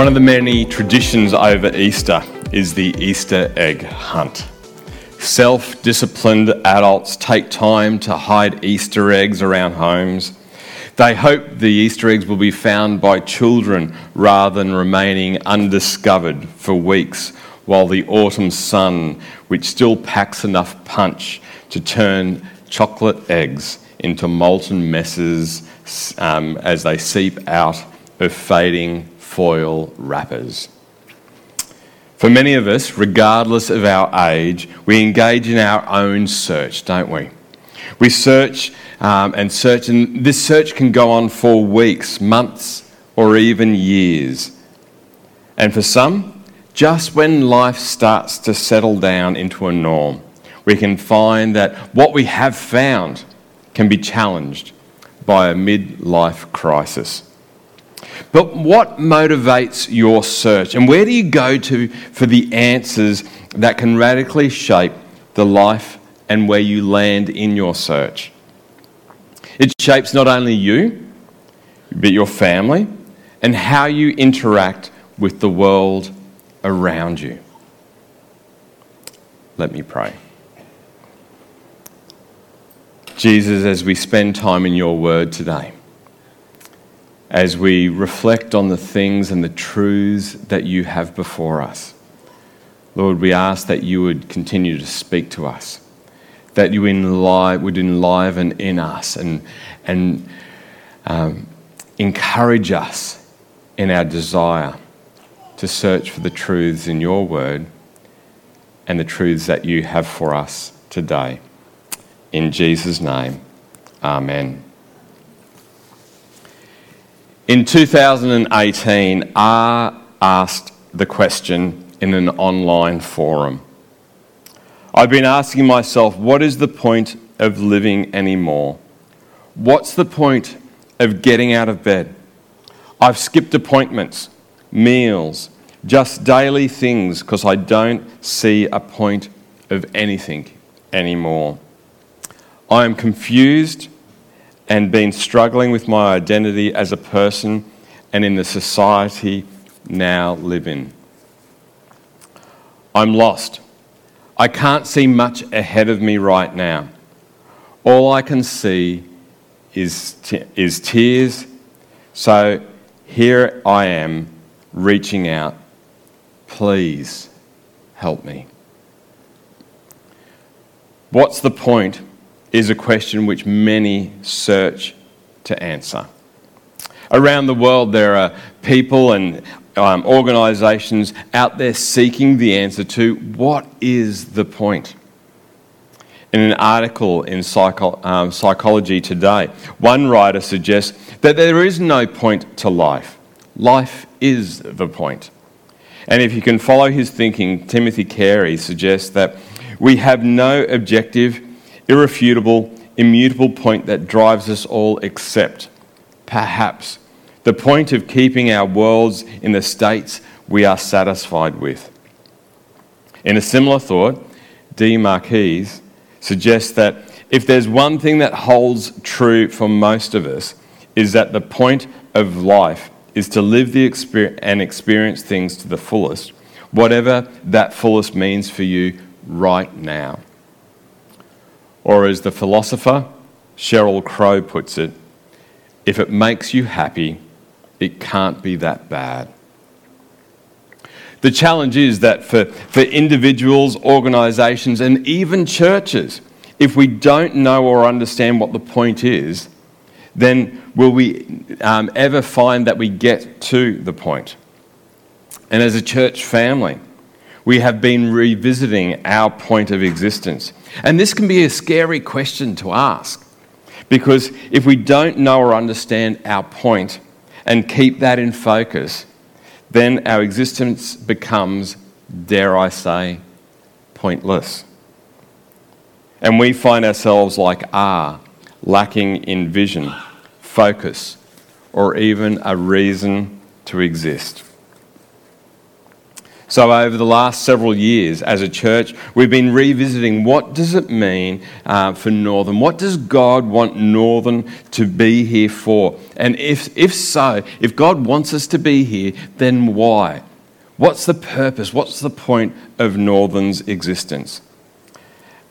One of the many traditions over Easter is the Easter egg hunt. Self disciplined adults take time to hide Easter eggs around homes. They hope the Easter eggs will be found by children rather than remaining undiscovered for weeks while the autumn sun, which still packs enough punch to turn chocolate eggs into molten messes um, as they seep out of fading foil wrappers. For many of us, regardless of our age, we engage in our own search, don't we? We search um, and search, and this search can go on for weeks, months, or even years. And for some, just when life starts to settle down into a norm, we can find that what we have found can be challenged by a midlife crisis. But what motivates your search? And where do you go to for the answers that can radically shape the life and where you land in your search? It shapes not only you, but your family and how you interact with the world around you. Let me pray. Jesus, as we spend time in your word today, as we reflect on the things and the truths that you have before us. Lord, we ask that you would continue to speak to us, that you enliven, would enliven in us and, and um, encourage us in our desire to search for the truths in your word and the truths that you have for us today. In Jesus' name, amen. In 2018, R asked the question in an online forum. I've been asking myself, what is the point of living anymore? What's the point of getting out of bed? I've skipped appointments, meals, just daily things because I don't see a point of anything anymore. I am confused and been struggling with my identity as a person and in the society now live in. I'm lost. I can't see much ahead of me right now. All I can see is, t- is tears. So here I am reaching out. Please help me. What's the point is a question which many search to answer. Around the world, there are people and um, organisations out there seeking the answer to what is the point? In an article in Psycho- um, Psychology Today, one writer suggests that there is no point to life. Life is the point. And if you can follow his thinking, Timothy Carey suggests that we have no objective irrefutable, immutable point that drives us all, except perhaps the point of keeping our worlds in the states we are satisfied with. In a similar thought, D. Marquis suggests that if there's one thing that holds true for most of us, is that the point of life is to live the experience and experience things to the fullest, whatever that fullest means for you right now. Or, as the philosopher Sheryl Crow puts it, if it makes you happy, it can't be that bad. The challenge is that for, for individuals, organisations, and even churches, if we don't know or understand what the point is, then will we um, ever find that we get to the point? And as a church family, we have been revisiting our point of existence. And this can be a scary question to ask because if we don't know or understand our point and keep that in focus, then our existence becomes, dare I say, pointless. And we find ourselves like R, lacking in vision, focus, or even a reason to exist. So, over the last several years as a church, we've been revisiting what does it mean uh, for Northern? What does God want Northern to be here for? And if, if so, if God wants us to be here, then why? What's the purpose? What's the point of Northern's existence?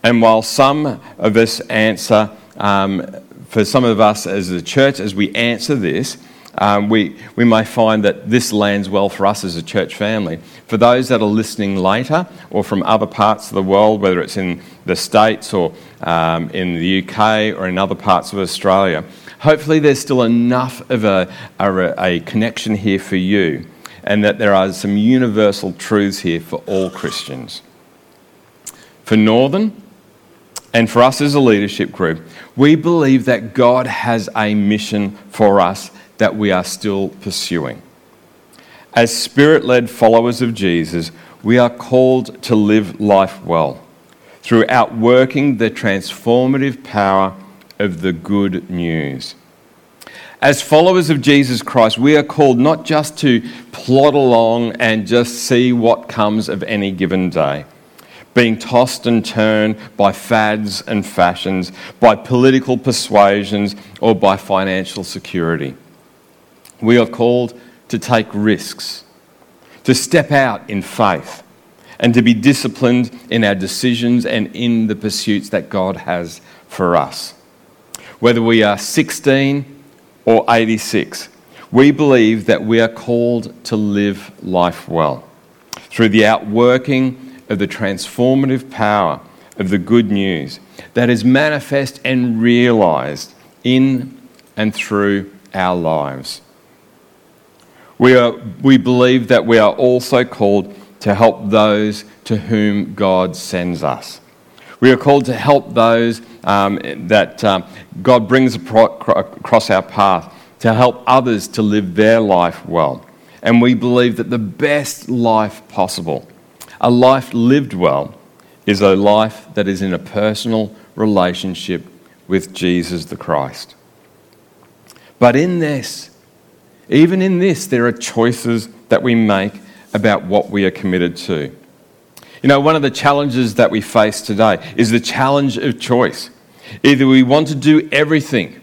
And while some of us answer, um, for some of us as a church, as we answer this, um, we, we may find that this lands well for us as a church family. For those that are listening later or from other parts of the world, whether it's in the States or um, in the UK or in other parts of Australia, hopefully there's still enough of a, a, a connection here for you and that there are some universal truths here for all Christians. For Northern, and for us as a leadership group, we believe that God has a mission for us that we are still pursuing. As spirit led followers of Jesus, we are called to live life well through outworking the transformative power of the good news. As followers of Jesus Christ, we are called not just to plod along and just see what comes of any given day being tossed and turned by fads and fashions, by political persuasions, or by financial security. We are called to take risks, to step out in faith, and to be disciplined in our decisions and in the pursuits that God has for us. Whether we are 16 or 86, we believe that we are called to live life well through the outworking of the transformative power of the good news that is manifest and realized in and through our lives. We, are, we believe that we are also called to help those to whom God sends us. We are called to help those um, that um, God brings across our path, to help others to live their life well. And we believe that the best life possible a life lived well is a life that is in a personal relationship with Jesus the Christ. But in this, even in this, there are choices that we make about what we are committed to. You know, one of the challenges that we face today is the challenge of choice. Either we want to do everything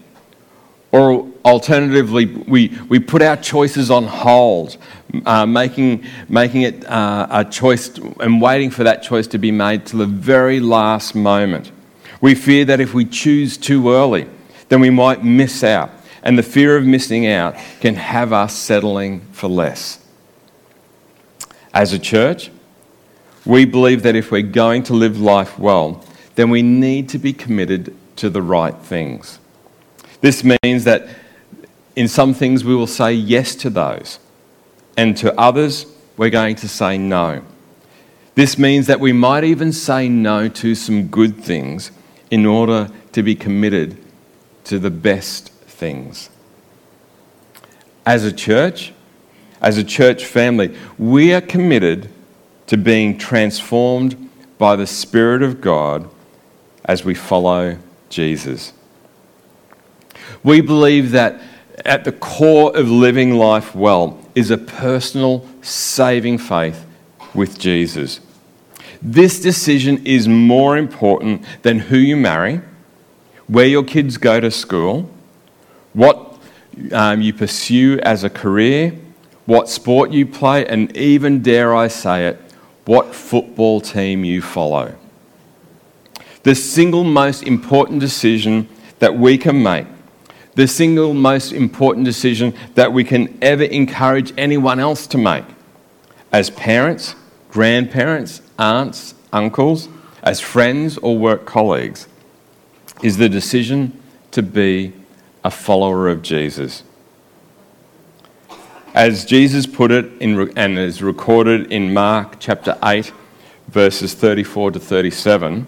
or alternatively, we, we put our choices on hold, uh, making, making it uh, a choice and waiting for that choice to be made to the very last moment. We fear that if we choose too early, then we might miss out. And the fear of missing out can have us settling for less. As a church, we believe that if we're going to live life well, then we need to be committed to the right things. This means that in some things we will say yes to those, and to others we're going to say no. This means that we might even say no to some good things in order to be committed to the best things. As a church, as a church family, we are committed to being transformed by the Spirit of God as we follow Jesus. We believe that at the core of living life well is a personal saving faith with Jesus. This decision is more important than who you marry, where your kids go to school, what um, you pursue as a career, what sport you play, and even, dare I say it, what football team you follow. The single most important decision that we can make the single most important decision that we can ever encourage anyone else to make. As parents, grandparents, aunts, uncles, as friends or work colleagues, is the decision to be a follower of Jesus. As Jesus put it in, and is recorded in Mark chapter 8, verses 34 to 37,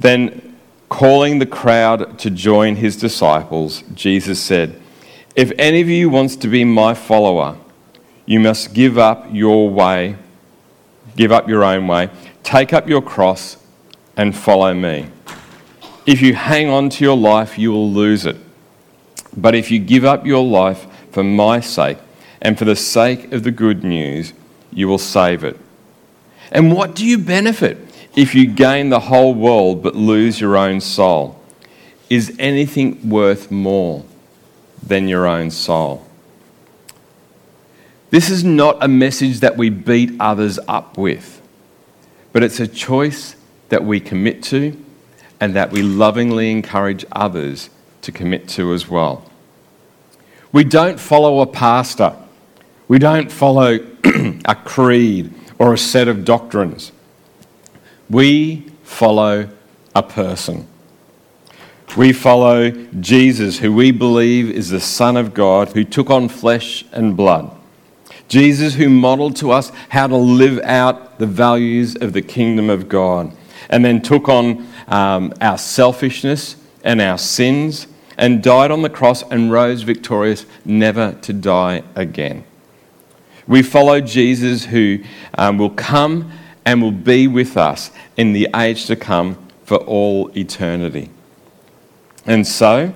then Calling the crowd to join his disciples, Jesus said, If any of you wants to be my follower, you must give up your way, give up your own way, take up your cross, and follow me. If you hang on to your life, you will lose it. But if you give up your life for my sake and for the sake of the good news, you will save it. And what do you benefit if you gain the whole world but lose your own soul? Is anything worth more than your own soul? This is not a message that we beat others up with, but it's a choice that we commit to and that we lovingly encourage others to commit to as well. We don't follow a pastor, we don't follow a creed or a set of doctrines. We follow a person. We follow Jesus, who we believe is the Son of God, who took on flesh and blood. Jesus, who modeled to us how to live out the values of the kingdom of God, and then took on um, our selfishness and our sins, and died on the cross and rose victorious, never to die again. We follow Jesus, who um, will come and will be with us in the age to come for all eternity. And so,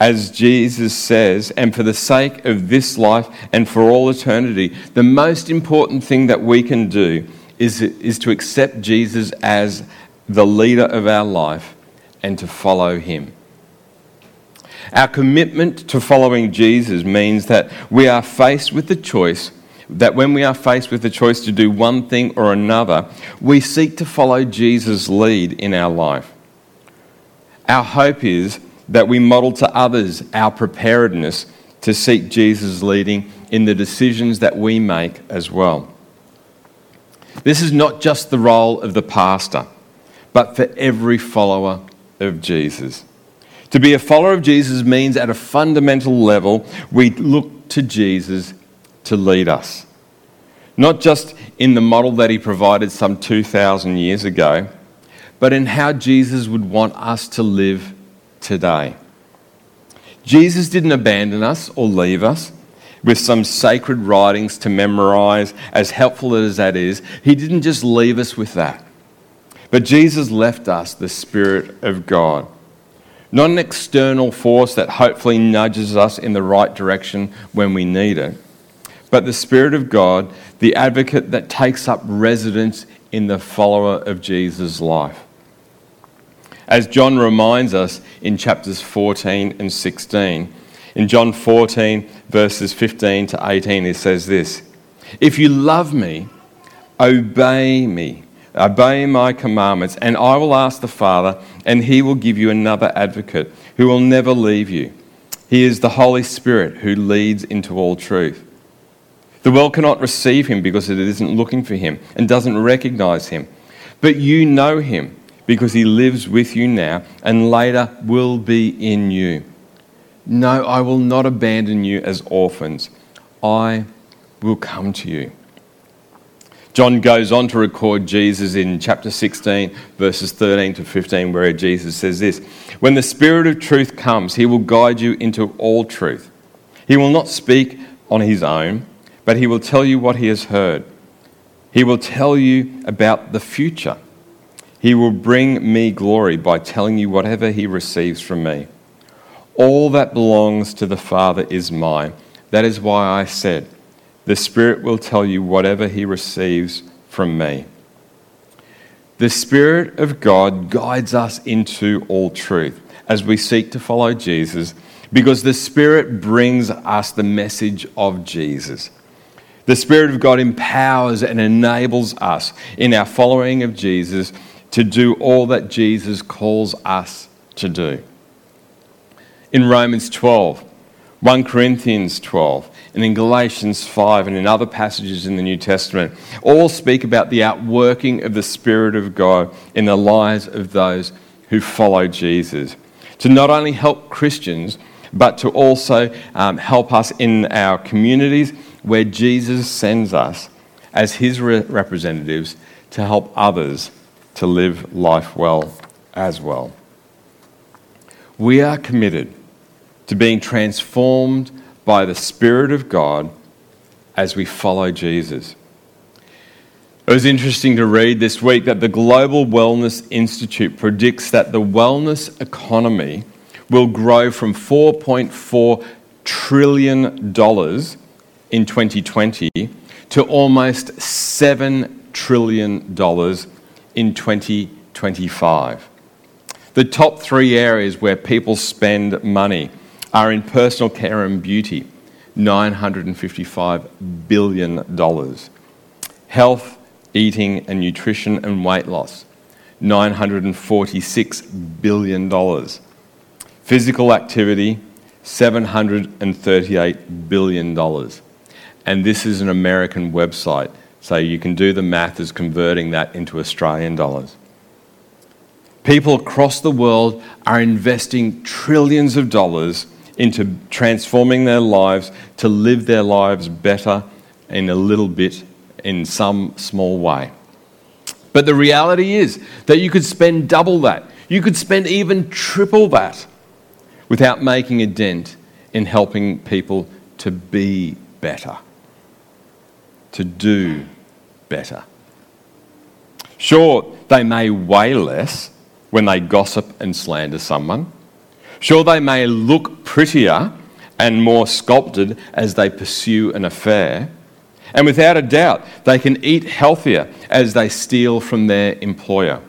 as Jesus says, and for the sake of this life and for all eternity, the most important thing that we can do is, is to accept Jesus as the leader of our life and to follow him. Our commitment to following Jesus means that we are faced with the choice that when we are faced with the choice to do one thing or another, we seek to follow Jesus' lead in our life. Our hope is that we model to others our preparedness to seek Jesus' leading in the decisions that we make as well. This is not just the role of the pastor, but for every follower of Jesus. To be a follower of Jesus means at a fundamental level, we look to Jesus to lead us. Not just in the model that he provided some 2,000 years ago, but in how Jesus would want us to live today. Jesus didn't abandon us or leave us with some sacred writings to memorize, as helpful as that is. He didn't just leave us with that. But Jesus left us the Spirit of God. Not an external force that hopefully nudges us in the right direction when we need it, but the Spirit of God, the advocate that takes up residence in the follower of Jesus' life. As John reminds us in chapters 14 and 16, in John 14, verses 15 to 18, it says this If you love me, obey me, obey my commandments, and I will ask the Father, and he will give you another advocate who will never leave you. He is the Holy Spirit who leads into all truth. The world cannot receive him because it isn't looking for him and doesn't recognize him. But you know him because he lives with you now and later will be in you. No, I will not abandon you as orphans. I will come to you. John goes on to record Jesus in chapter 16, verses 13 to 15, where Jesus says this When the Spirit of truth comes, he will guide you into all truth. He will not speak on his own, but he will tell you what he has heard. He will tell you about the future. He will bring me glory by telling you whatever he receives from me. All that belongs to the Father is mine. That is why I said, The Spirit will tell you whatever He receives from me. The Spirit of God guides us into all truth as we seek to follow Jesus because the Spirit brings us the message of Jesus. The Spirit of God empowers and enables us in our following of Jesus to do all that Jesus calls us to do in Romans 12, 1 Corinthians 12, and in Galatians 5, and in other passages in the New Testament, all speak about the outworking of the Spirit of God in the lives of those who follow Jesus. To not only help Christians, but to also um, help us in our communities where Jesus sends us as his re- representatives to help others to live life well as well. We are committed to being transformed by the Spirit of God as we follow Jesus. It was interesting to read this week that the Global Wellness Institute predicts that the wellness economy will grow from $4.4 trillion in 2020 to almost $7 trillion in 2025. The top three areas where people spend money are in personal care and beauty, $955 billion. Health, eating and nutrition and weight loss, $946 billion. Physical activity, $738 billion. And this is an American website, so you can do the math as converting that into Australian dollars. People across the world are investing trillions of dollars into transforming their lives to live their lives better in a little bit, in some small way. But the reality is that you could spend double that. You could spend even triple that without making a dent in helping people to be better, to do better. Sure, they may weigh less when they gossip and slander someone. Sure, they may look prettier and more sculpted as they pursue an affair. And without a doubt, they can eat healthier as they steal from their employer.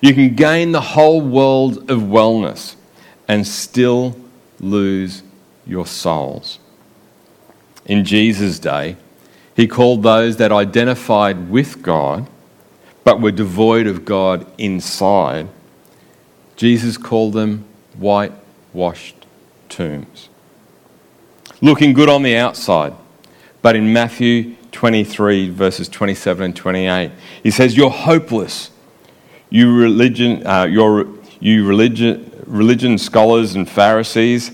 You can gain the whole world of wellness and still lose your souls. In Jesus' day, he called those that identified with God but were devoid of God inside, Jesus called them whitewashed tombs. Looking good on the outside, but in Matthew 23, verses 27 and 28, he says, You're hopeless. You religion, uh, you religion, religion scholars and Pharisees,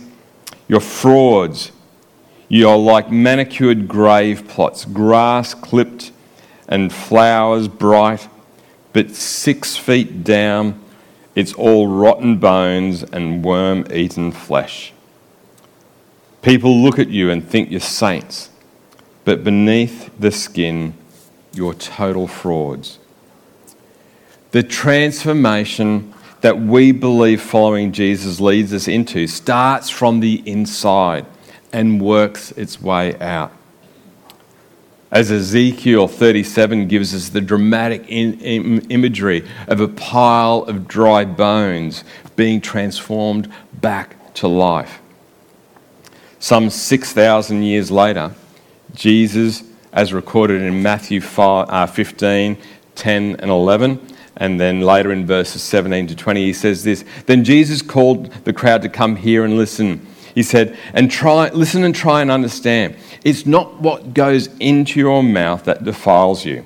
you're frauds. You're like manicured grave plots, grass clipped and flowers bright, but six feet down, it's all rotten bones and worm eaten flesh. People look at you and think you're saints, but beneath the skin, you're total frauds. The transformation that we believe following Jesus leads us into starts from the inside and works its way out. As Ezekiel 37 gives us the dramatic in, in, imagery of a pile of dry bones being transformed back to life. Some 6,000 years later, Jesus, as recorded in Matthew 5, uh, 15, 10, and 11, and then later in verses 17 to 20, he says this Then Jesus called the crowd to come here and listen. He said, and try, listen and try and understand. It's not what goes into your mouth that defiles you.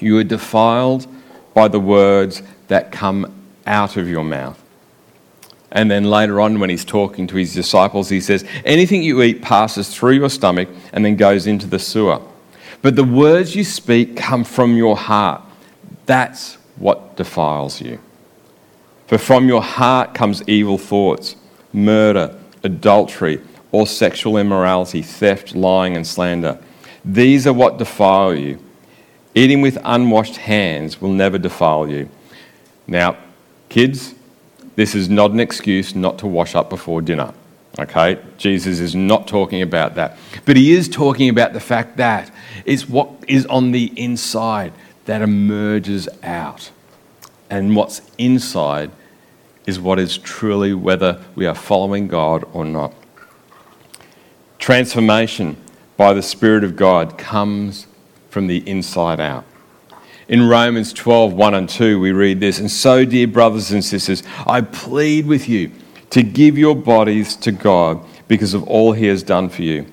You are defiled by the words that come out of your mouth. And then later on, when he's talking to his disciples, he says, Anything you eat passes through your stomach and then goes into the sewer. But the words you speak come from your heart. That's what defiles you. For from your heart comes evil thoughts, murder, adultery, or sexual immorality, theft, lying, and slander. These are what defile you. Eating with unwashed hands will never defile you. Now, kids, this is not an excuse not to wash up before dinner. Okay? Jesus is not talking about that. But he is talking about the fact that it's what is on the inside that emerges out. And what's inside is what is truly whether we are following God or not. Transformation by the Spirit of God comes from the inside out. In Romans 12, 1 and 2, we read this And so, dear brothers and sisters, I plead with you to give your bodies to God because of all He has done for you.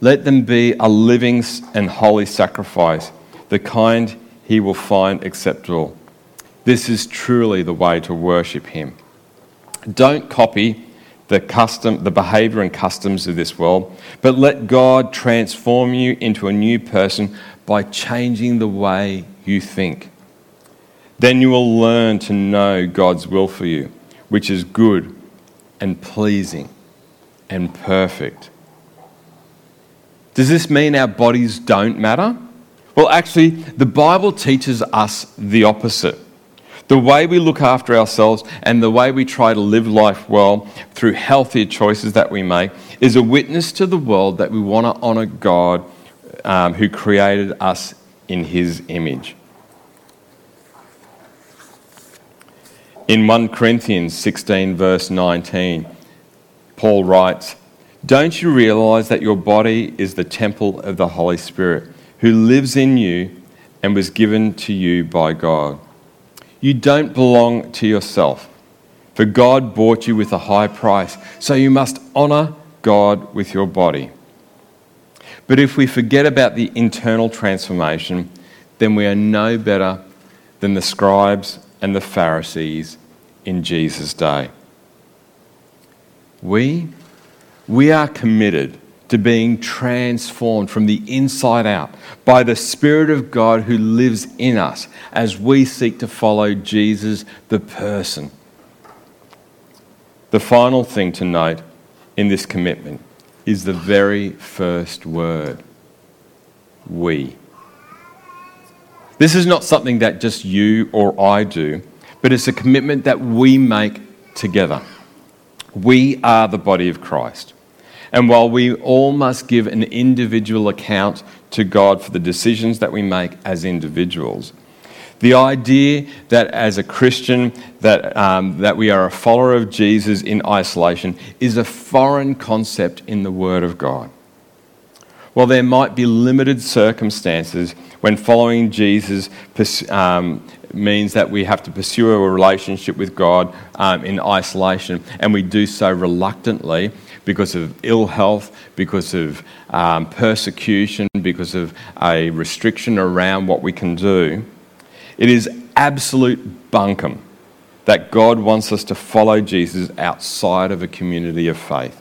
Let them be a living and holy sacrifice, the kind He will find acceptable. This is truly the way to worship Him. Don't copy the custom, the behavior and customs of this world, but let God transform you into a new person by changing the way you think. Then you will learn to know God's will for you, which is good and pleasing and perfect. Does this mean our bodies don't matter? Well, actually, the Bible teaches us the opposite. The way we look after ourselves and the way we try to live life well through healthier choices that we make is a witness to the world that we want to honour God um, who created us in his image. In 1 Corinthians 16, verse 19, Paul writes, Don't you realize that your body is the temple of the Holy Spirit, who lives in you and was given to you by God? You don't belong to yourself, for God bought you with a high price, so you must honor God with your body. But if we forget about the internal transformation, then we are no better than the scribes and the Pharisees in Jesus' day. We, we are committed to being transformed from the inside out by the Spirit of God who lives in us as we seek to follow Jesus, the person. The final thing to note in this commitment is the very first word we. This is not something that just you or I do, but it's a commitment that we make together. We are the body of Christ. And while we all must give an individual account to God for the decisions that we make as individuals, the idea that as a Christian that, um, that we are a follower of Jesus in isolation is a foreign concept in the Word of God. While there might be limited circumstances when following Jesus um, means that we have to pursue a relationship with God um, in isolation, and we do so reluctantly because of ill health, because of um, persecution, because of a restriction around what we can do it is absolute bunkum that God wants us to follow Jesus outside of a community of faith.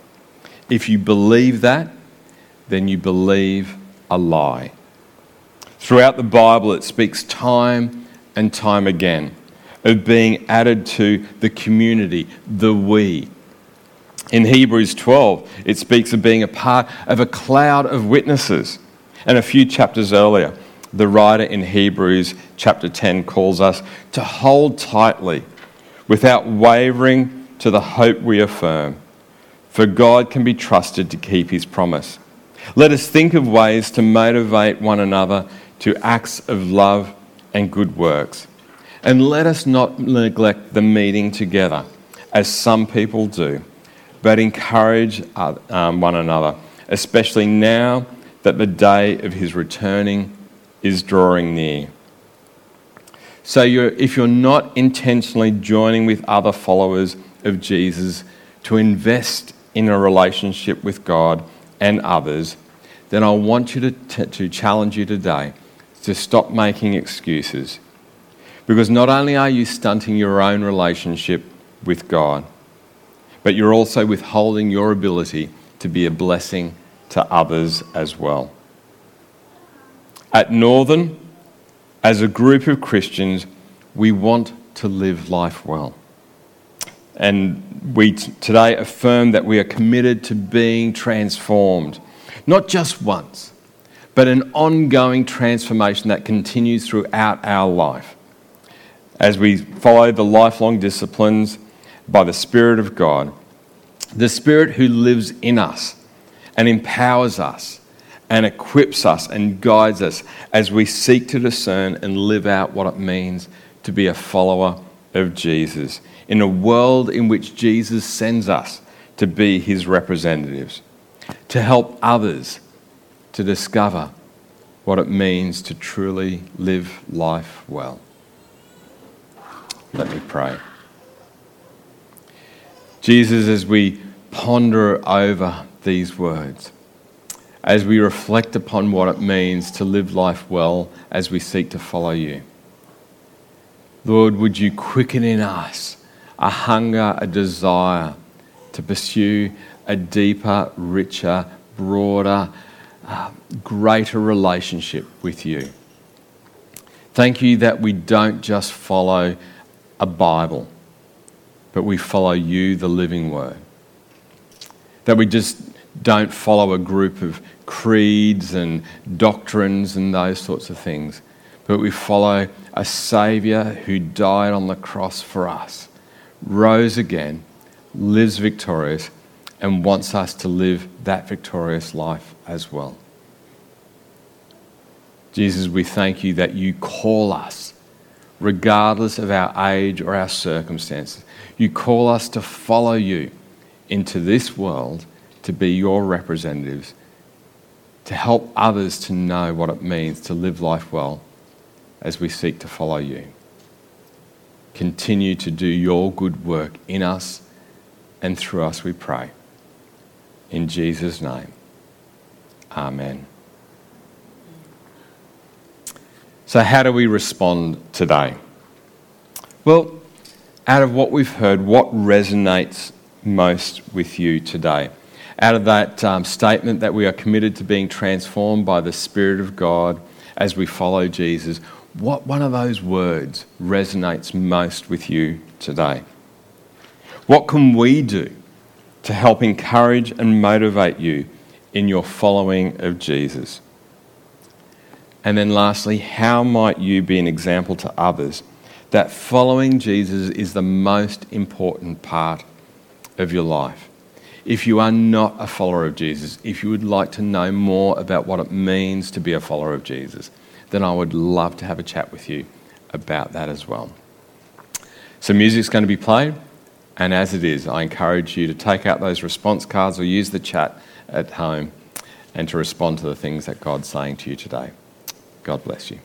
If you believe that, then you believe a lie. Throughout the Bible, it speaks time and time again of being added to the community, the we. In Hebrews 12, it speaks of being a part of a cloud of witnesses. And a few chapters earlier, the writer in Hebrews chapter 10 calls us to hold tightly without wavering to the hope we affirm, for God can be trusted to keep his promise. Let us think of ways to motivate one another to acts of love and good works. And let us not neglect the meeting together, as some people do, but encourage uh, um, one another, especially now that the day of his returning is drawing near. So, you're, if you're not intentionally joining with other followers of Jesus to invest in a relationship with God and others, then I want you to, t- to challenge you today to stop making excuses. Because not only are you stunting your own relationship with God, but you're also withholding your ability to be a blessing to others as well. At Northern, as a group of Christians, we want to live life well. And we t- today affirm that we are committed to being transformed, not just once, but an ongoing transformation that continues throughout our life. As we follow the lifelong disciplines by the Spirit of God, the Spirit who lives in us and empowers us and equips us and guides us as we seek to discern and live out what it means to be a follower of Jesus in a world in which Jesus sends us to be his representatives, to help others to discover what it means to truly live life well. Let me pray. Jesus, as we ponder over these words, as we reflect upon what it means to live life well as we seek to follow you. Lord, would you quicken in us a hunger, a desire to pursue a deeper, richer, broader, uh, greater relationship with you. Thank you that we don't just follow a Bible, but we follow you, the living word. That we just don't follow a group of creeds and doctrines and those sorts of things, but we follow a Saviour who died on the cross for us, rose again, lives victorious, and wants us to live that victorious life as well. Jesus, we thank you that you call us, regardless of our age or our circumstances. You call us to follow you into this world to be your representatives, to help others to know what it means to live life well as we seek to follow you. Continue to do your good work in us and through us, we pray. In Jesus' name, Amen. So, how do we respond today? Well, out of what we've heard, what resonates most with you today? Out of that um, statement that we are committed to being transformed by the Spirit of God as we follow Jesus, what one of those words resonates most with you today? What can we do to help encourage and motivate you in your following of Jesus? And then, lastly, how might you be an example to others that following Jesus is the most important part of your life? If you are not a follower of Jesus, if you would like to know more about what it means to be a follower of Jesus, then I would love to have a chat with you about that as well. So, music's going to be played, and as it is, I encourage you to take out those response cards or use the chat at home and to respond to the things that God's saying to you today. God bless you.